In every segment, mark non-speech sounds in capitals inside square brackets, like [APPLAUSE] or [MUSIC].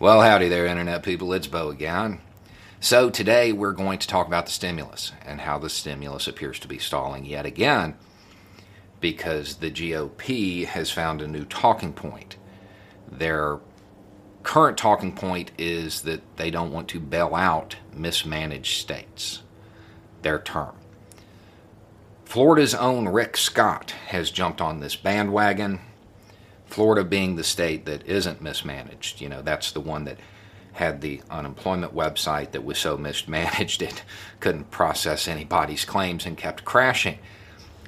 Well, howdy there, Internet people. It's Beau again. So, today we're going to talk about the stimulus and how the stimulus appears to be stalling yet again because the GOP has found a new talking point. Their current talking point is that they don't want to bail out mismanaged states, their term. Florida's own Rick Scott has jumped on this bandwagon Florida being the state that isn't mismanaged, you know, that's the one that had the unemployment website that was so mismanaged [LAUGHS] it couldn't process anybody's claims and kept crashing.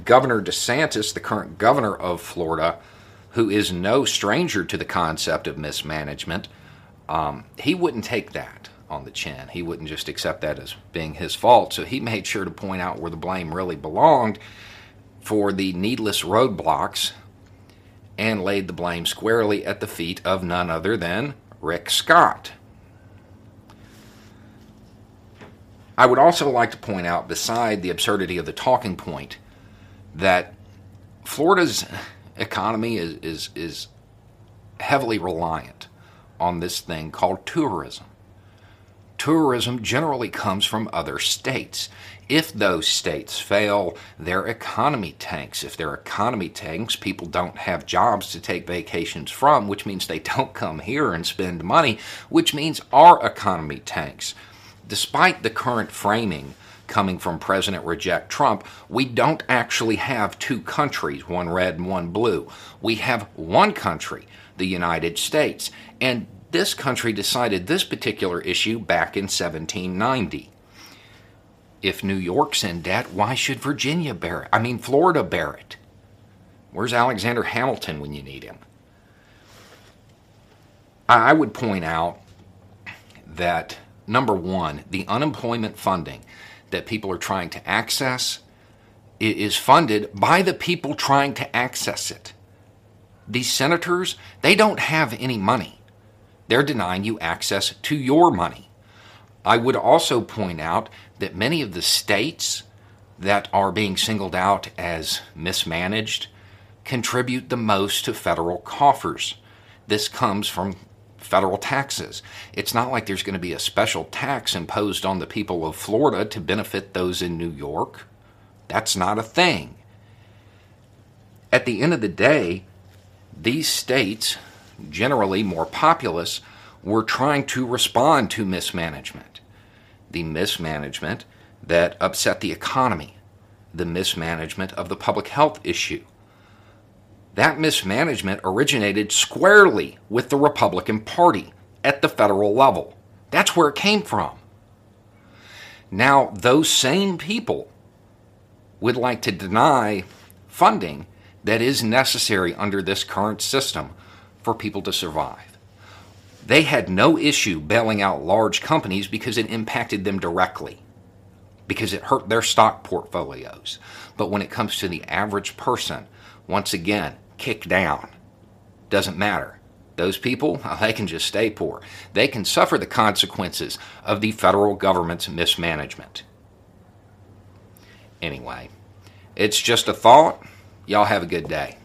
Governor DeSantis, the current governor of Florida, who is no stranger to the concept of mismanagement, um, he wouldn't take that on the chin. He wouldn't just accept that as being his fault. So he made sure to point out where the blame really belonged for the needless roadblocks and laid the blame squarely at the feet of none other than Rick Scott. I would also like to point out, beside the absurdity of the talking point, that Florida's economy is, is, is heavily reliant on this thing called tourism. Tourism generally comes from other states. If those states fail, their economy tanks. If their economy tanks, people don't have jobs to take vacations from, which means they don't [LAUGHS] come here and spend money, which means our economy tanks. Despite the current framing coming from President Reject Trump, we don't actually have two countries, one red and one blue. We have one country, the United States. And this country decided this particular issue back in 1790 if New York's in debt, why should Virginia bear it? I mean, Florida bear it. Where's Alexander Hamilton when you need him? I would point out that number one, the unemployment funding that people are trying to access is funded by the people trying to access it. These senators, they don't have any money. They're denying you access to your money. I would also point out that many of the states that are being singled out as mismanaged contribute the most to federal coffers. This comes from federal taxes. It's not like there's going to be a special tax imposed on the people of Florida to benefit those in New York. That's not a thing. At the end of the day, these states, generally more populous, were trying to respond to mismanagement the mismanagement that upset the economy, the mismanagement of the public health issue. That mismanagement originated squarely with the Republican Party at the federal level. That's where it came from. Now, those same people would like to deny funding that is necessary under this current system for people to survive. They had no issue bailing out large companies because it impacted them directly, because it hurt their stock portfolios. But when it comes to the average person, once again, kick down. Doesn't matter. Those people, [LAUGHS] they can just stay poor. They can suffer the consequences of the federal government's mismanagement. Anyway, it's just a thought. Y'all have a good day.